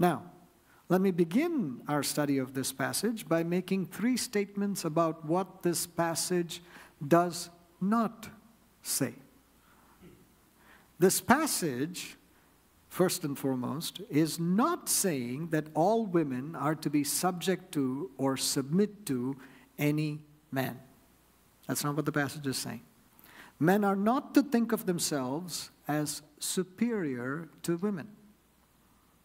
Now, let me begin our study of this passage by making three statements about what this passage does not say. This passage, first and foremost, is not saying that all women are to be subject to or submit to any man. That's not what the passage is saying. Men are not to think of themselves as superior to women.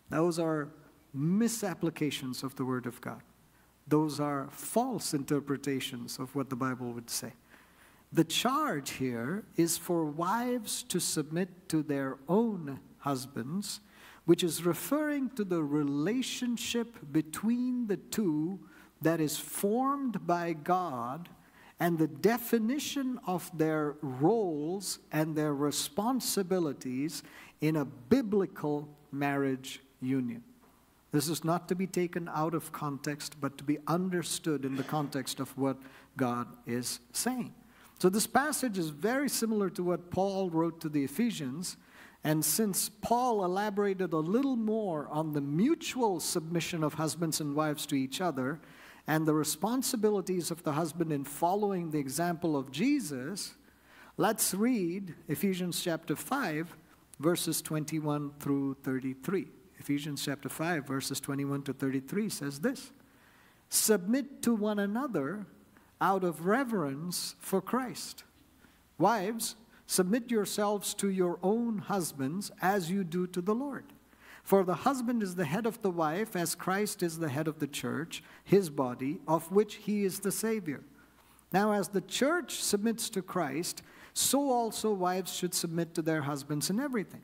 Those are misapplications of the Word of God. Those are false interpretations of what the Bible would say. The charge here is for wives to submit to their own husbands, which is referring to the relationship between the two that is formed by God and the definition of their roles and their responsibilities in a biblical marriage union. This is not to be taken out of context, but to be understood in the context of what God is saying. So, this passage is very similar to what Paul wrote to the Ephesians. And since Paul elaborated a little more on the mutual submission of husbands and wives to each other and the responsibilities of the husband in following the example of Jesus, let's read Ephesians chapter 5, verses 21 through 33. Ephesians chapter 5, verses 21 to 33 says this Submit to one another out of reverence for Christ. Wives, submit yourselves to your own husbands as you do to the Lord. For the husband is the head of the wife, as Christ is the head of the church, his body, of which he is the Savior. Now, as the church submits to Christ, so also wives should submit to their husbands in everything.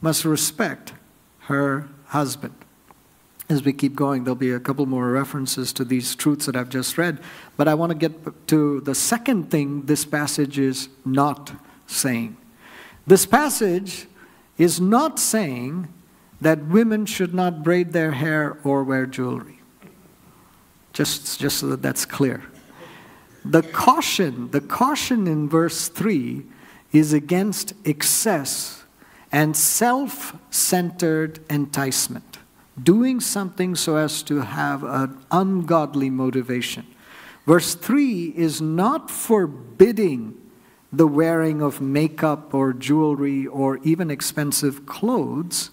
must respect her husband as we keep going, there'll be a couple more references to these truths that I've just read. But I want to get to the second thing this passage is not saying. This passage is not saying that women should not braid their hair or wear jewelry. Just, just so that that's clear. The caution, the caution in verse 3 is against excess and self centered enticement doing something so as to have an ungodly motivation. Verse 3 is not forbidding the wearing of makeup or jewelry or even expensive clothes,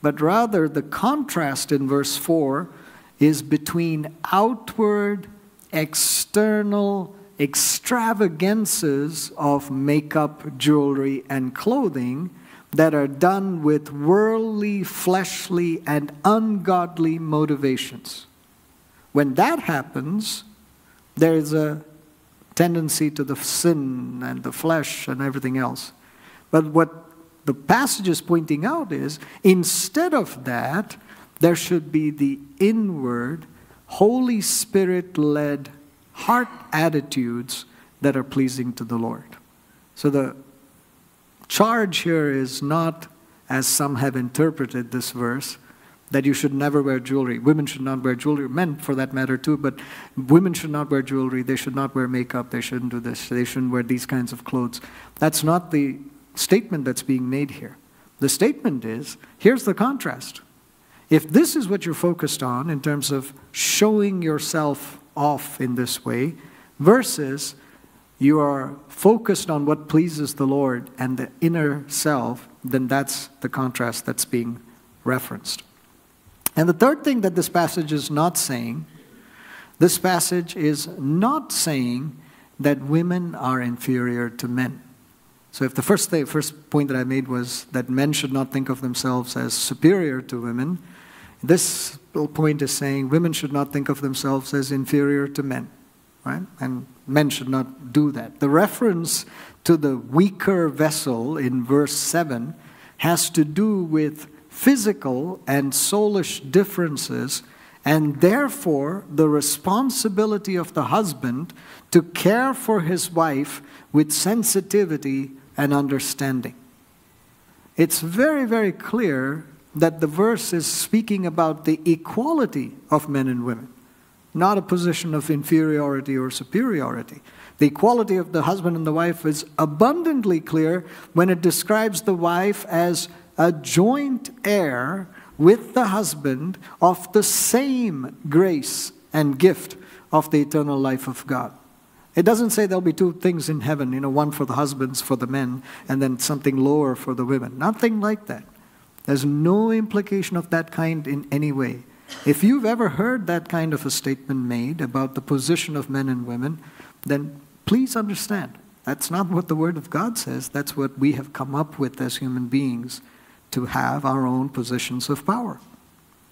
but rather the contrast in verse 4 is between outward, external extravagances of makeup, jewelry, and clothing that are done with worldly, fleshly, and ungodly motivations. When that happens, there is a tendency to the sin and the flesh and everything else. But what the passage is pointing out is instead of that, there should be the inward, Holy Spirit led heart attitudes that are pleasing to the Lord. So the charge here is not, as some have interpreted this verse, that you should never wear jewelry. Women should not wear jewelry, men for that matter too, but women should not wear jewelry, they should not wear makeup, they shouldn't do this, they shouldn't wear these kinds of clothes. That's not the statement that's being made here. The statement is here's the contrast. If this is what you're focused on in terms of showing yourself off in this way, versus you are focused on what pleases the Lord and the inner self, then that's the contrast that's being referenced. And the third thing that this passage is not saying, this passage is not saying that women are inferior to men. So if the first, thing, first point that I made was that men should not think of themselves as superior to women, this point is saying women should not think of themselves as inferior to men, right? And men should not do that. The reference to the weaker vessel in verse 7 has to do with physical and soulish differences, and therefore the responsibility of the husband to care for his wife with sensitivity and understanding. It's very, very clear that the verse is speaking about the equality of men and women, not a position of inferiority or superiority. The equality of the husband and the wife is abundantly clear when it describes the wife as a joint heir with the husband of the same grace and gift of the eternal life of God. It doesn't say there'll be two things in heaven, you know, one for the husbands, for the men, and then something lower for the women. Nothing like that. There's no implication of that kind in any way. If you've ever heard that kind of a statement made about the position of men and women, then please understand that's not what the Word of God says. That's what we have come up with as human beings to have our own positions of power.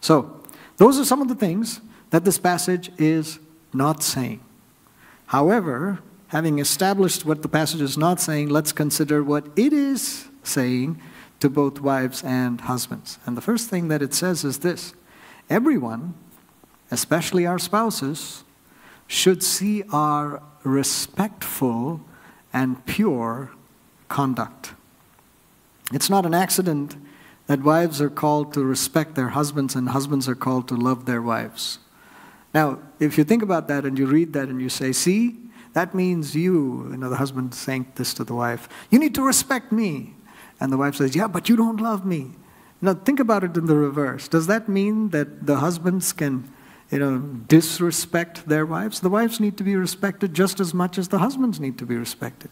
So, those are some of the things that this passage is not saying. However, having established what the passage is not saying, let's consider what it is saying to both wives and husbands. And the first thing that it says is this everyone, especially our spouses, should see our respectful and pure conduct. It's not an accident that wives are called to respect their husbands and husbands are called to love their wives. Now, if you think about that and you read that and you say, see, that means you, you know, the husband saying this to the wife, you need to respect me. And the wife says, Yeah, but you don't love me. Now think about it in the reverse. Does that mean that the husbands can, you know, disrespect their wives? The wives need to be respected just as much as the husbands need to be respected.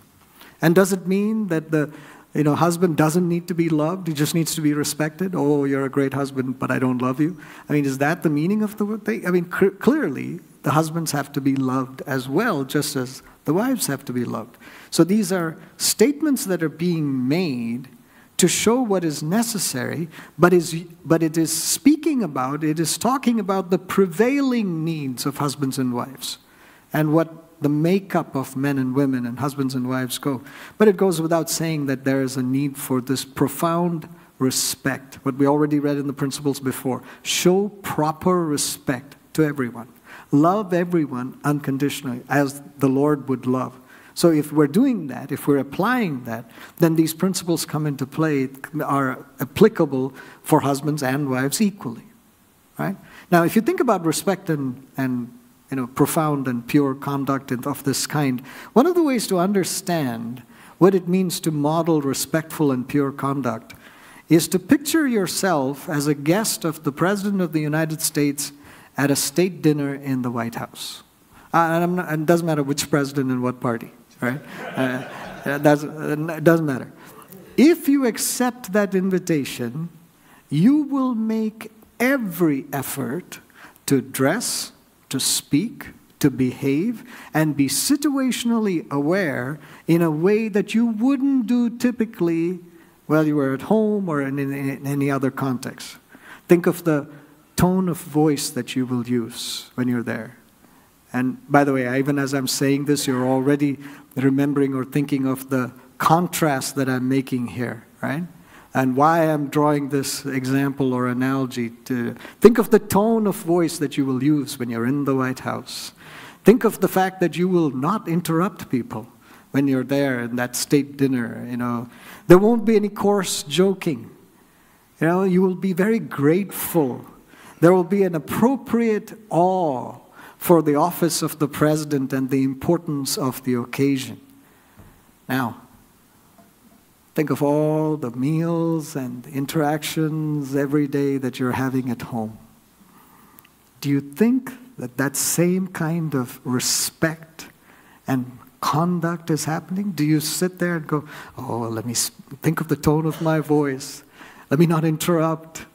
And does it mean that the you know, husband doesn't need to be loved, he just needs to be respected. Oh, you're a great husband, but I don't love you. I mean, is that the meaning of the word? I mean, cl- clearly, the husbands have to be loved as well, just as the wives have to be loved. So these are statements that are being made to show what is necessary, but, is, but it is speaking about, it is talking about the prevailing needs of husbands and wives and what the makeup of men and women and husbands and wives go. But it goes without saying that there is a need for this profound respect, what we already read in the principles before. Show proper respect to everyone. Love everyone unconditionally as the Lord would love. So if we're doing that, if we're applying that, then these principles come into play, are applicable for husbands and wives equally. Right? Now, if you think about respect and, and you know, profound and pure conduct of this kind, one of the ways to understand what it means to model respectful and pure conduct is to picture yourself as a guest of the President of the United States at a state dinner in the White House. Uh, and, not, and, it doesn't matter which president and what party right? Uh, that's, it doesn't matter. If you accept that invitation, you will make every effort to dress, to speak, to behave, and be situationally aware in a way that you wouldn't do typically while you were at home or in, in, in any other context. Think of the tone of voice that you will use when you're there. And by the way, even as I'm saying this, you're already remembering or thinking of the contrast that I'm making here, right? And why I'm drawing this example or analogy to think of the tone of voice that you will use when you're in the White House. Think of the fact that you will not interrupt people when you're there in that state dinner, you know. There won't be any coarse joking. You know, you will be very grateful. There will be an appropriate awe for the office of the president and the importance of the occasion. Now, think of all the meals and interactions every day that you're having at home. Do you think that that same kind of respect and conduct is happening? Do you sit there and go, oh, let me think of the tone of my voice. Let me not interrupt.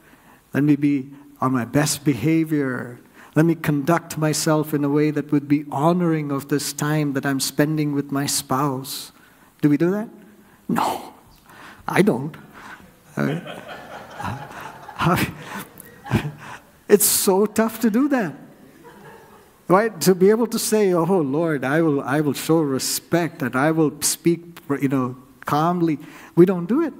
Let me be on my best behavior. Let me conduct myself in a way that would be honoring of this time that I'm spending with my spouse. Do we do that? No, I don't. Uh, it's so tough to do that. Right? To be able to say, oh Lord, I will, I will show respect and I will speak, you know, calmly. We don't do it.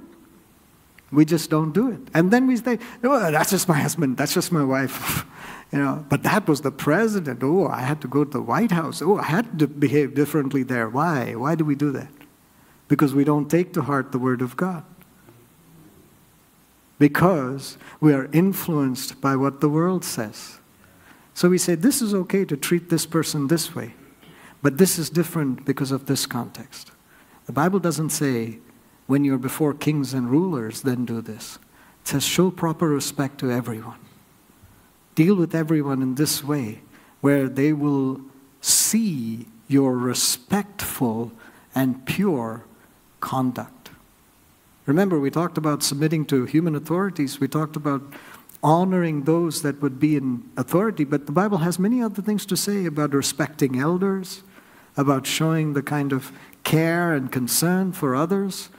We just don't do it. And then we say, oh, that's just my husband, that's just my wife. you know, but that was the president. Oh, I had to go to the White House. Oh, I had to behave differently there. Why? Why do we do that? Because we don't take to heart the Word of God. Because we are influenced by what the world says. So we say, this is okay to treat this person this way, but this is different because of this context. The Bible doesn't say, when you're before kings and rulers, then do this. It says, show proper respect to everyone. Deal with everyone in this way, where they will see your respectful and pure conduct. Remember, we talked about submitting to human authorities, we talked about honoring those that would be in authority, but the Bible has many other things to say about respecting elders, about showing the kind of care and concern for others,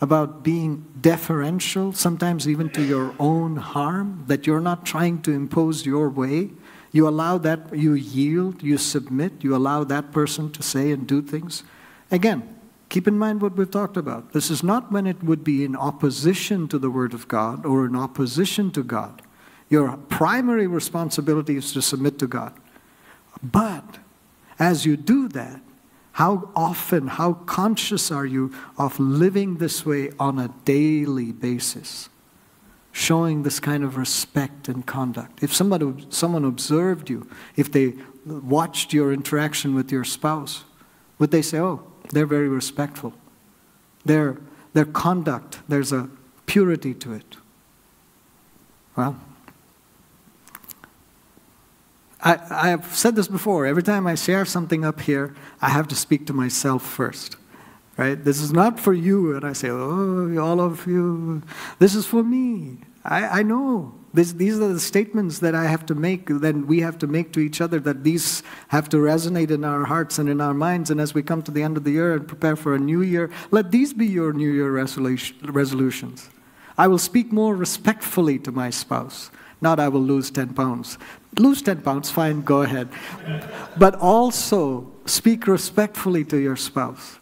about being deferential, sometimes even to your own harm, that you're not trying to impose your way. You allow that, you yield, you submit, you allow that person to say and do things. Again, keep in mind what we've talked about. This is not when it would be in opposition to the Word of God or in opposition to God. Your primary responsibility is to submit to God. But as you do that, how often, how conscious are you of living this way on a daily basis? Showing this kind of respect and conduct. If somebody, someone observed you, if they watched your interaction with your spouse, would they say, oh, they're very respectful? Their, their conduct, there's a purity to it. Well, I, have said this before. Every time I share something up here, I have to speak to myself first. Right? This is not for you, and I say, oh, all of you. This is for me. I, I know. This, these are the statements that I have to make, that we have to make to each other, that these have to resonate in our hearts and in our minds. And as we come to the end of the year and prepare for a new year, let these be your new year resolutions. I will speak more respectfully to my spouse. Not I will lose 10 pounds. Lose 10 pounds, fine, go ahead. But also speak respectfully to your spouse.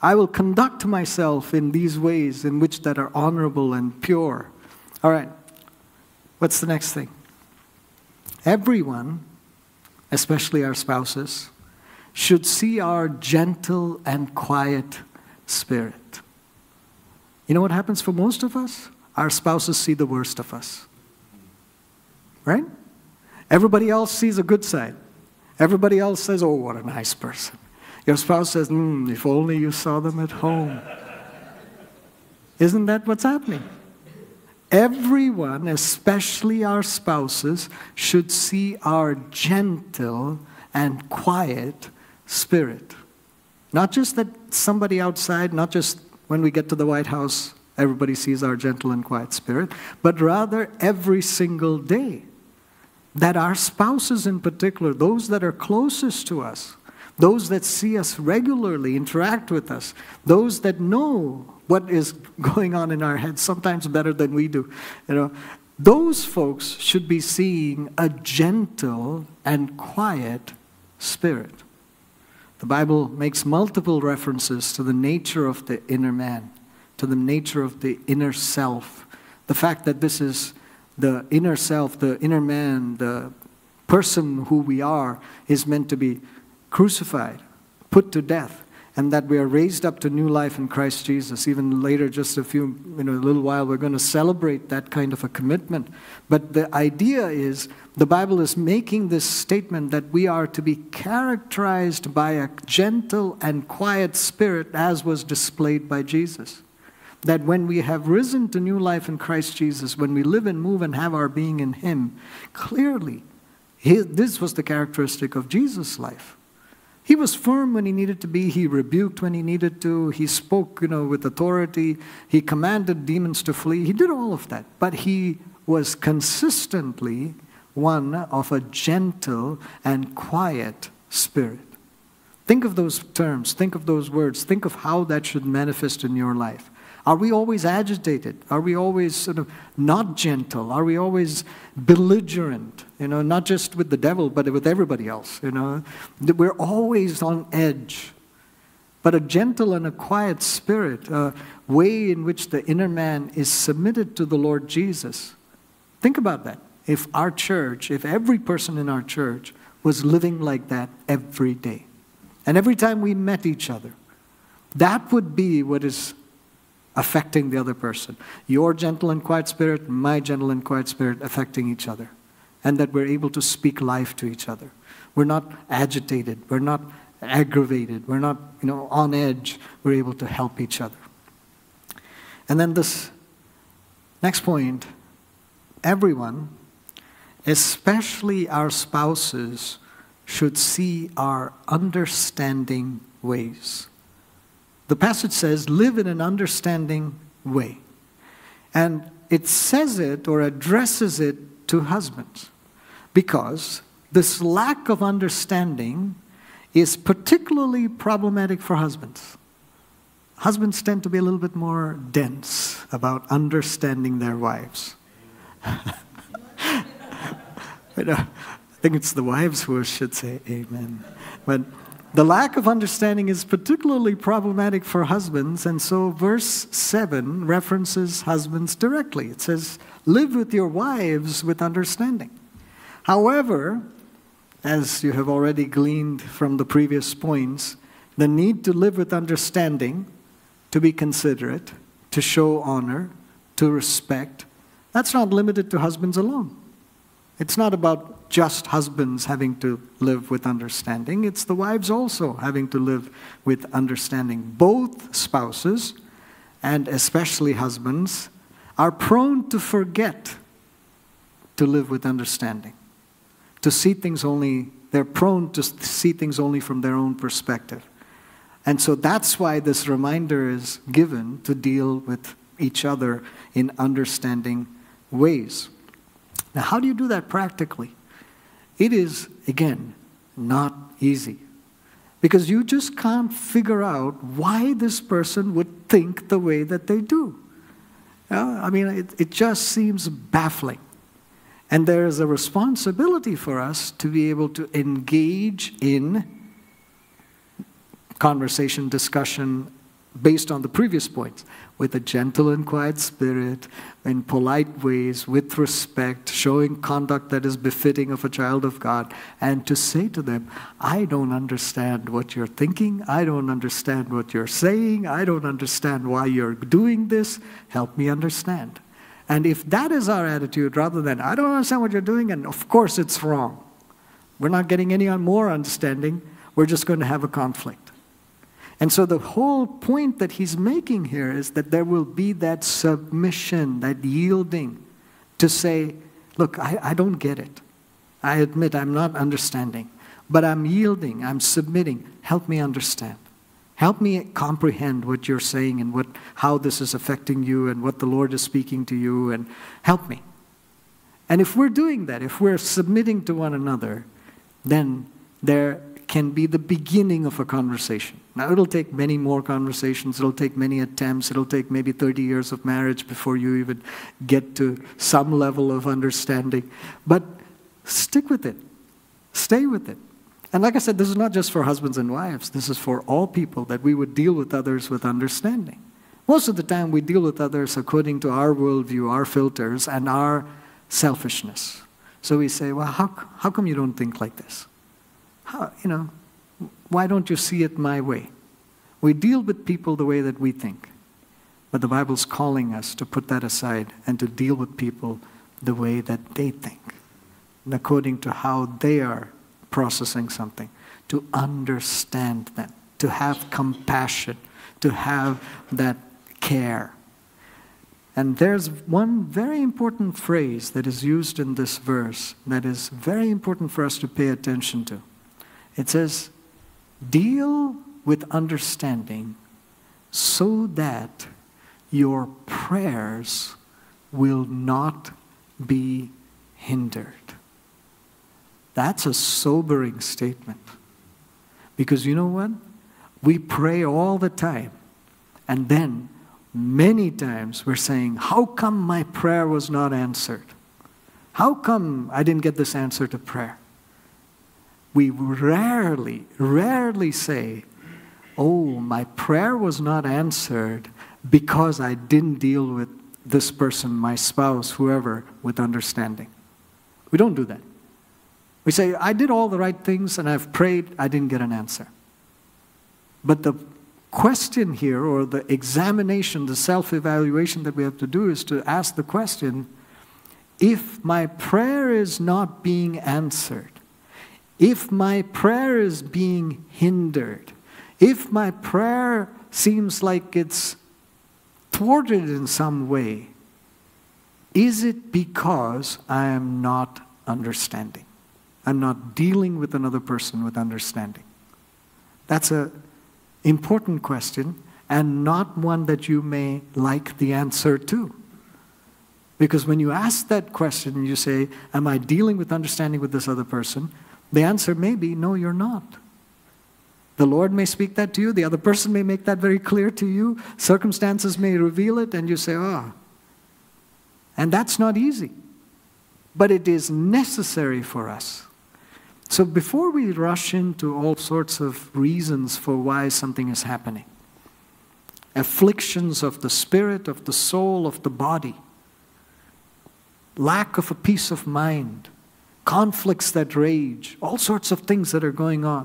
I will conduct myself in these ways in which that are honorable and pure. All right. What's the next thing? Everyone, especially our spouses, should see our gentle and quiet spirit. You know what happens for most of us? Our spouses see the worst of us. Right? Everybody else sees a good side. Everybody else says, oh, what a nice person. Your spouse says, hmm, if only you saw them at home. Isn't that what's happening? Everyone, especially our spouses, should see our gentle and quiet spirit. Not just that somebody outside, not just when we get to the White House, everybody sees our gentle and quiet spirit, but rather every single day that our spouses, in particular, those that are closest to us, those that see us regularly, interact with us, those that know what is going on in our heads, sometimes better than we do, you know, those folks should be seeing a gentle and quiet spirit. The Bible makes multiple references to the nature of the inner man, to the nature of the inner self. The fact that this is the inner self, the inner man, the person who we are, is meant to be crucified, put to death, and that we are raised up to new life in Christ Jesus. Even later, just a few, you know, a little while, we're going to celebrate that kind of a commitment. But the idea is the Bible is making this statement that we are to be characterized by a gentle and quiet spirit as was displayed by Jesus that when we have risen to new life in Christ Jesus, when we live and move and have our being in Him, clearly, this was the characteristic of Jesus' life. He was firm when he needed to be. He rebuked when he needed to. He spoke, you know, with authority. He commanded demons to flee. He did all of that. But he was consistently one of a gentle and quiet spirit. Think of those terms, think of those words, think of how that should manifest in your life. Are we always agitated? Are we always sort of not gentle? Are we always belligerent? You know, not just with the devil, but with everybody else. You know, That we're always on edge. But a gentle and a quiet spirit, a way in which the inner man is submitted to the Lord Jesus. Think about that. If our church, if every person in our church was living like that every day, and every time we met each other, that would be what is affecting the other person. Your gentle and quiet spirit, my gentle and quiet spirit affecting each other. And that we're able to speak life to each other. We're not agitated. We're not aggravated. We're not, you know, on edge. We're able to help each other. And then this next point everyone, especially our spouses, should see our understanding ways. The passage says, live in an understanding way. And it says it or addresses it to husbands because this lack of understanding is particularly problematic for husbands. Husbands tend to be a little bit more dense about understanding their wives. I think it's the wives who should say amen. But the lack of understanding is particularly problematic for husbands, and so verse 7 references husbands directly. It says, Live with your wives with understanding. However, as you have already gleaned from the previous points, the need to live with understanding, to be considerate, to show honor, to respect, that's not limited to husbands alone. It's not about just husbands having to live with understanding, it's the wives also having to live with understanding. Both spouses, and especially husbands, are prone to forget to live with understanding, to see things only, they're prone to see things only from their own perspective. And so that's why this reminder is given to deal with each other in understanding ways. Now, how do you do that practically? It is, again, not easy. Because you just can't figure out why this person would think the way that they do. I mean, it, it just seems baffling. And there is a responsibility for us to be able to engage in conversation, discussion based on the previous points with a gentle and quiet spirit, in polite ways, with respect, showing conduct that is befitting of a child of God, and to say to them, I don't understand what you're thinking, I don't understand what you're saying, I don't understand why you're doing this, help me understand. And if that is our attitude, rather than, I don't understand what you're doing, and of course it's wrong, we're not getting any more understanding, we're just going to have a conflict. And so the whole point that he's making here is that there will be that submission, that yielding to say, look, I, I don't get it. I admit I'm not understanding, but I'm yielding, I'm submitting. Help me understand. Help me comprehend what you're saying and what, how this is affecting you and what the Lord is speaking to you, and help me. And if we're doing that, if we're submitting to one another, then there can be the beginning of a conversation. Now, it'll take many more conversations, it'll take many attempts, it'll take maybe 30 years of marriage before you even get to some level of understanding. But stick with it, stay with it. And like I said, this is not just for husbands and wives, this is for all people that we would deal with others with understanding. Most of the time, we deal with others according to our worldview, our filters, and our selfishness. So we say, well, how, how come you don't think like this? How, you know, why don't you see it my way? We deal with people the way that we think. But the Bible's calling us to put that aside and to deal with people the way that they think, and according to how they are processing something, to understand them, to have compassion, to have that care. And there's one very important phrase that is used in this verse that is very important for us to pay attention to. It says, Deal with understanding so that your prayers will not be hindered. That's a sobering statement. Because you know what? We pray all the time, and then many times we're saying, How come my prayer was not answered? How come I didn't get this answer to prayer? We rarely, rarely say, Oh, my prayer was not answered because I didn't deal with this person, my spouse, whoever, with understanding. We don't do that. We say, I did all the right things and I've prayed, I didn't get an answer. But the question here, or the examination, the self evaluation that we have to do, is to ask the question if my prayer is not being answered, if my prayer is being hindered, if my prayer seems like it's thwarted in some way, is it because I am not understanding? I'm not dealing with another person with understanding. That's an important question and not one that you may like the answer to. Because when you ask that question you say, Am I dealing with understanding with this other person? The answer may be, No, you're not. The Lord may speak that to you, the other person may make that very clear to you, circumstances may reveal it, and you say, Ah. Oh. And that's not easy. But it is necessary for us. So before we rush into all sorts of reasons for why something is happening, afflictions of the spirit, of the soul, of the body, lack of a peace of mind, conflicts that rage, all sorts of things that are going on.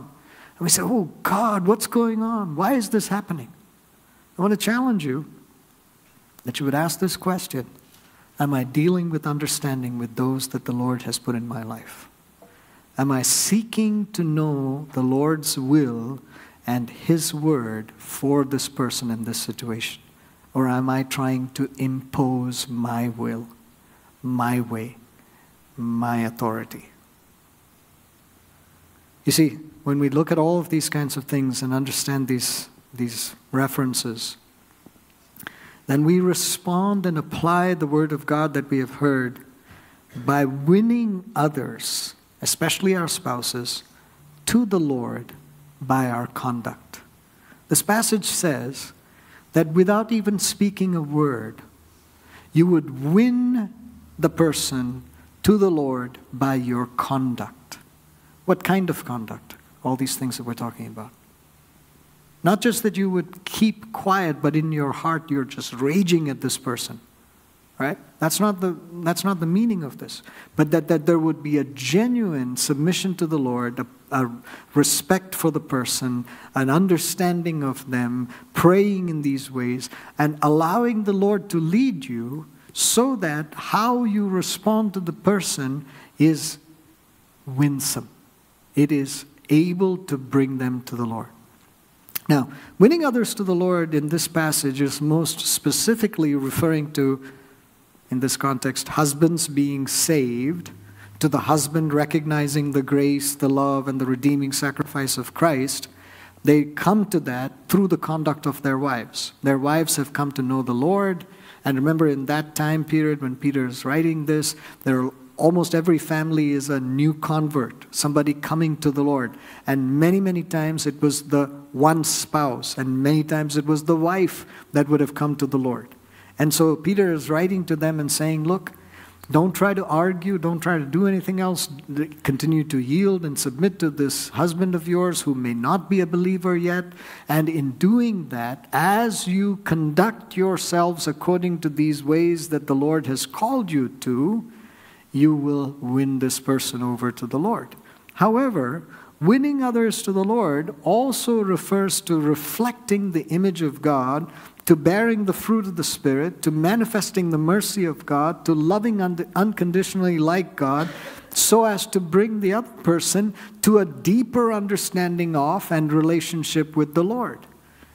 And we say, Oh God, what's going on? Why is this happening? I want to challenge you that you would ask this question Am I dealing with understanding with those that the Lord has put in my life? Am I seeking to know the Lord's will and His word for this person in this situation? Or am I trying to impose my will? my way, my authority. You see, when we look at all of these kinds of things and understand these, these references, then we respond and apply the Word of God that we have heard by winning others, especially our spouses, to the Lord by our conduct. This passage says that without even speaking a word, you would win the person to the Lord by your conduct. What kind of conduct? All these things that we're talking about. Not just that you would keep quiet, but in your heart you're just raging at this person. Right? That's not the, that's not the meaning of this. But that, that there would be a genuine submission to the Lord, a, a respect for the person, an understanding of them, praying in these ways, and allowing the Lord to lead you so that how you respond to the person is winsome. It is able to bring them to the Lord. Now, winning others to the Lord in this passage is most specifically referring to, in this context, husbands being saved, to the husband recognizing the grace, the love, and the redeeming sacrifice of Christ. They come to that through the conduct of their wives. Their wives have come to know the Lord and remember, in that time period when Peter is writing this, there almost every family is a new convert, somebody coming to the Lord. And many, many times it was the one spouse, and many times it was the wife that would have come to the Lord. And so Peter is writing to them and saying, Look, don't try to argue. Don't try to do anything else. Continue to yield and submit to this husband of yours who may not be a believer yet. And in doing that, as you conduct yourselves according to these ways that the Lord has called you to, you will win this person over to the Lord. However, winning others to the Lord also refers to reflecting the image of God to bearing the fruit of the Spirit, to manifesting the mercy of God, to loving un- unconditionally like God, so as to bring the other person to a deeper understanding of and relationship with the Lord.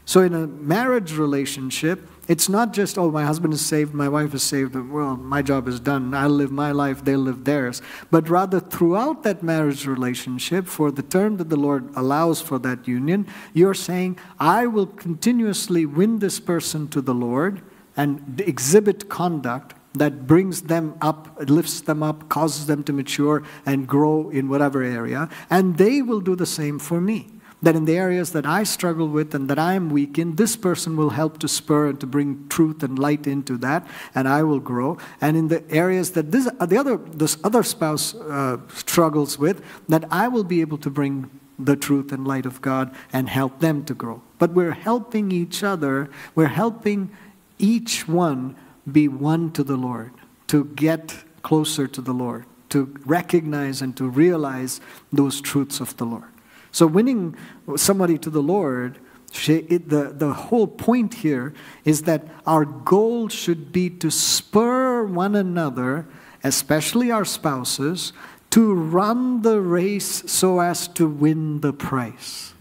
So, in a marriage relationship, it's not just, oh, my husband is saved, my wife is saved, well, my job is done, I'll live my life, they'll live theirs. But rather, throughout that marriage relationship, for the term that the Lord allows for that union, you're saying, I will continuously win this person to the Lord and exhibit conduct that brings them up, lifts them up, causes them to mature and grow in whatever area. And they will do the same for me. That in the areas that I struggle with and that I am weak in, this person will help to spur and to bring truth and light into that, and I will grow. And in the areas that this, the other, this other spouse uh, struggles with, that I will be able to bring the truth and light of God and help them to grow. But we're helping each other, we're helping each one be won to the Lord, to get closer to the Lord, to recognize and to realize those truths of the Lord. So, winning somebody to the Lord, the, the whole point here is that our goal should be to spur one another, especially our spouses, to run the race so as to win the prize.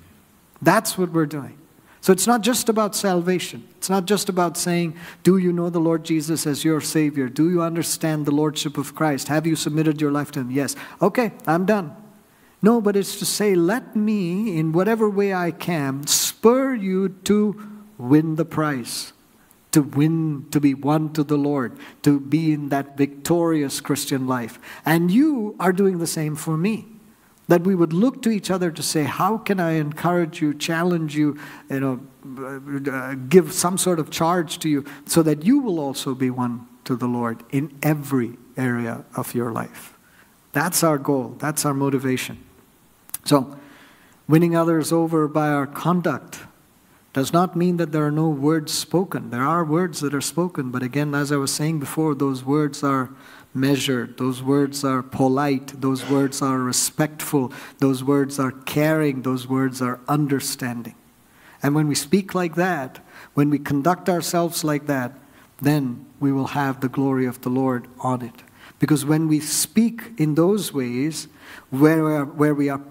That's what we're doing. So it's not just about salvation. It's not just about saying, Do you know the Lord Jesus as your Savior? Do you understand the Lordship of Christ? Have you submitted your life to Him? Yes. Okay, I'm done. No, but it's to say, Let me, in whatever way I can, spur you to win the prize, to win, to be won to the Lord, to be in that victorious Christian life. And you are doing the same for me. That we would look to each other to say, How can I encourage you, challenge you, you know, uh, give some sort of charge to you so that you will also be won to the Lord in every area of your life? That's our goal, that's our motivation. So, winning others over by our conduct does not mean that there are no words spoken. There are words that are spoken, but again, as I was saying before, those words are measured. Those words are polite. Those words are respectful. Those words are caring. Those words are understanding. And when we speak like that, when we conduct ourselves like that, then we will have the glory of the Lord on it. Because when we speak in those ways, where, we are, where we are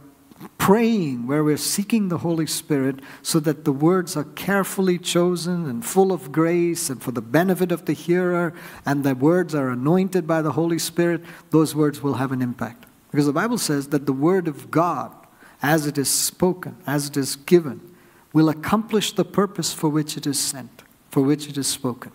praying, where we're seeking the Holy Spirit so that the words are carefully chosen and full of grace and for the benefit of the hearer, and the words are anointed by the Holy Spirit, those words will have an impact. Because the Bible says that the Word of God, as it is spoken, as it is given, will accomplish the purpose for which it is sent, for which it is spoken.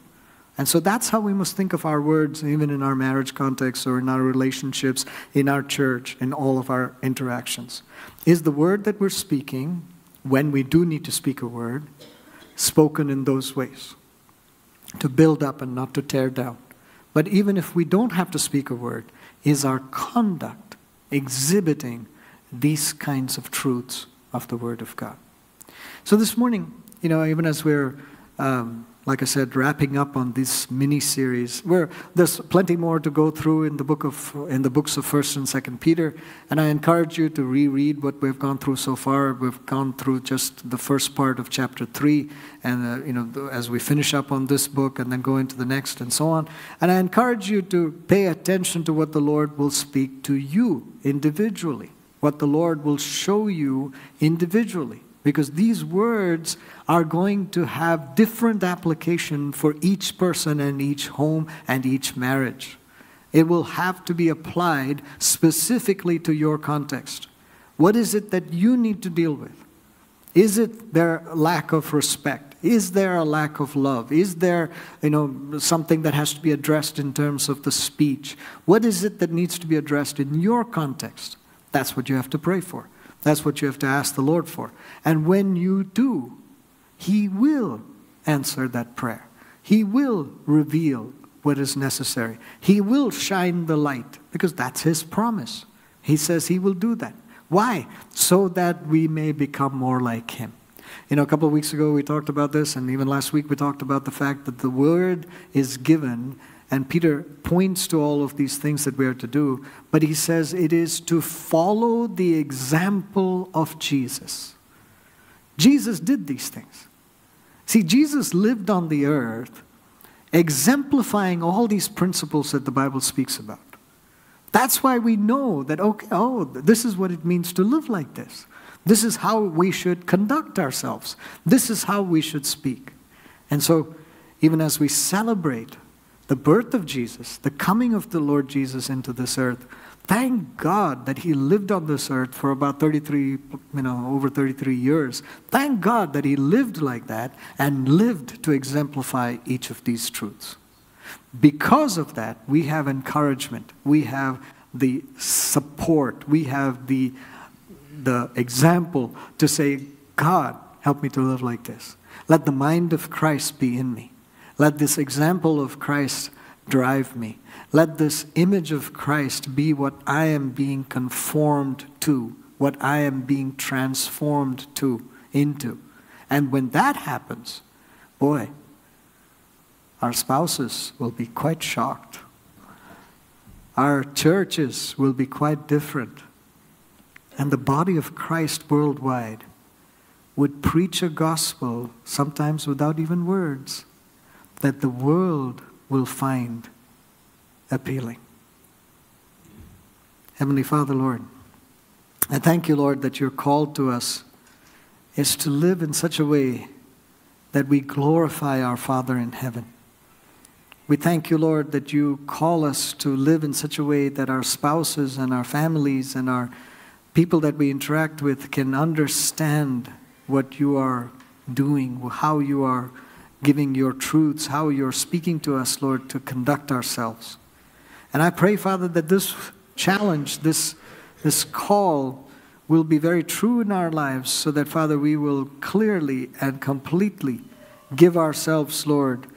And so that's how we must think of our words, even in our marriage context or in our relationships, in our church, in all of our interactions. Is the word that we're speaking, when we do need to speak a word, spoken in those ways? To build up and not to tear down. But even if we don't have to speak a word, is our conduct exhibiting these kinds of truths of the Word of God? So this morning, you know, even as we're um, like I said, wrapping up on this mini series. Where there's plenty more to go through in the book of in the books of First and Second Peter, and I encourage you to reread what we've gone through so far. We've gone through just the first part of chapter three, and uh, you know as we finish up on this book and then go into the next and so on. And I encourage you to pay attention to what the Lord will speak to you individually, what the Lord will show you individually because these words are going to have different application for each person and each home and each marriage. It will have to be applied specifically to your context. What is it that you need to deal with? Is it their lack of respect? Is there a lack of love? Is there, you know, something that has to be addressed in terms of the speech? What is it that needs to be addressed in your context? That's what you have to pray for. That's what you have to ask the Lord for. And when you do, He will answer that prayer. He will reveal what is necessary. He will shine the light because that's His promise. He says He will do that. Why? So that we may become more like Him. You know, a couple of weeks ago we talked about this, and even last week we talked about the fact that the word is given and Peter points to all of these things that we are to do, but he says it is to follow the example of Jesus. Jesus did these things. See, Jesus lived on the earth exemplifying all these principles that the Bible speaks about. That's why we know that, okay, oh, this is what it means to live like this. This is how we should conduct ourselves. This is how we should speak. And so, even as we celebrate the birth of Jesus, the coming of the Lord Jesus into this earth, thank God that he lived on this earth for about 33, you know, over 33 years. Thank God that he lived like that and lived to exemplify each of these truths. Because of that, we have encouragement, we have the support, we have the, the example to say, God, help me to live like this. Let the mind of Christ be in me. Let this example of Christ drive me. Let this image of Christ be what I am being conformed to, what I am being transformed to, into. And when that happens, boy, our spouses will be quite shocked. Our churches will be quite different. And the body of Christ worldwide would preach a gospel, sometimes without even words, that the world will find appealing. Heavenly Father, Lord, I thank you, Lord, that your call to us is to live in such a way that we glorify our Father in heaven. We thank you, Lord, that you call us to live in such a way that our spouses and our families and our people that we interact with can understand what you are doing, how you are giving your truths, how you're speaking to us, Lord, to conduct ourselves. And I pray, Father, that this challenge, this, this call, will be very true in our lives so that, Father, we will clearly and completely give ourselves, Lord,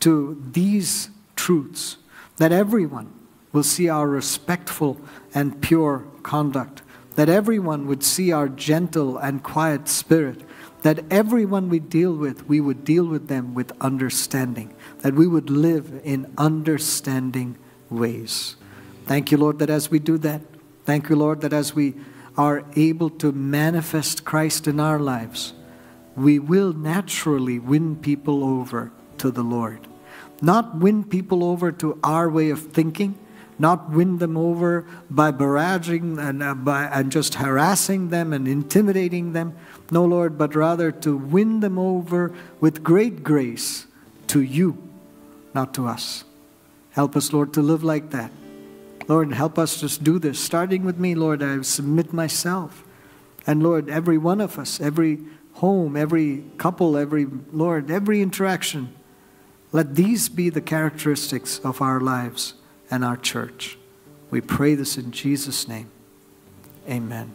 to these truths, that everyone will see our respectful and pure conduct, that everyone would see our gentle and quiet spirit, that everyone we deal with, we would deal with them with understanding, that we would live in understanding ways. Thank you, Lord, that as we do that, thank you, Lord, that as we are able to manifest Christ in our lives, we will naturally win people over to the Lord. Not win people over to our way of thinking, not win them over by barraging and, uh, by, and just harassing them and intimidating them. No, Lord, but rather to win them over with great grace to you, not to us. Help us, Lord, to live like that. Lord, help us just do this. Starting with me, Lord, I submit myself. And Lord, every one of us, every home, every couple, every, Lord, every interaction, let these be the characteristics of our lives and our church. We pray this in Jesus' name. Amen.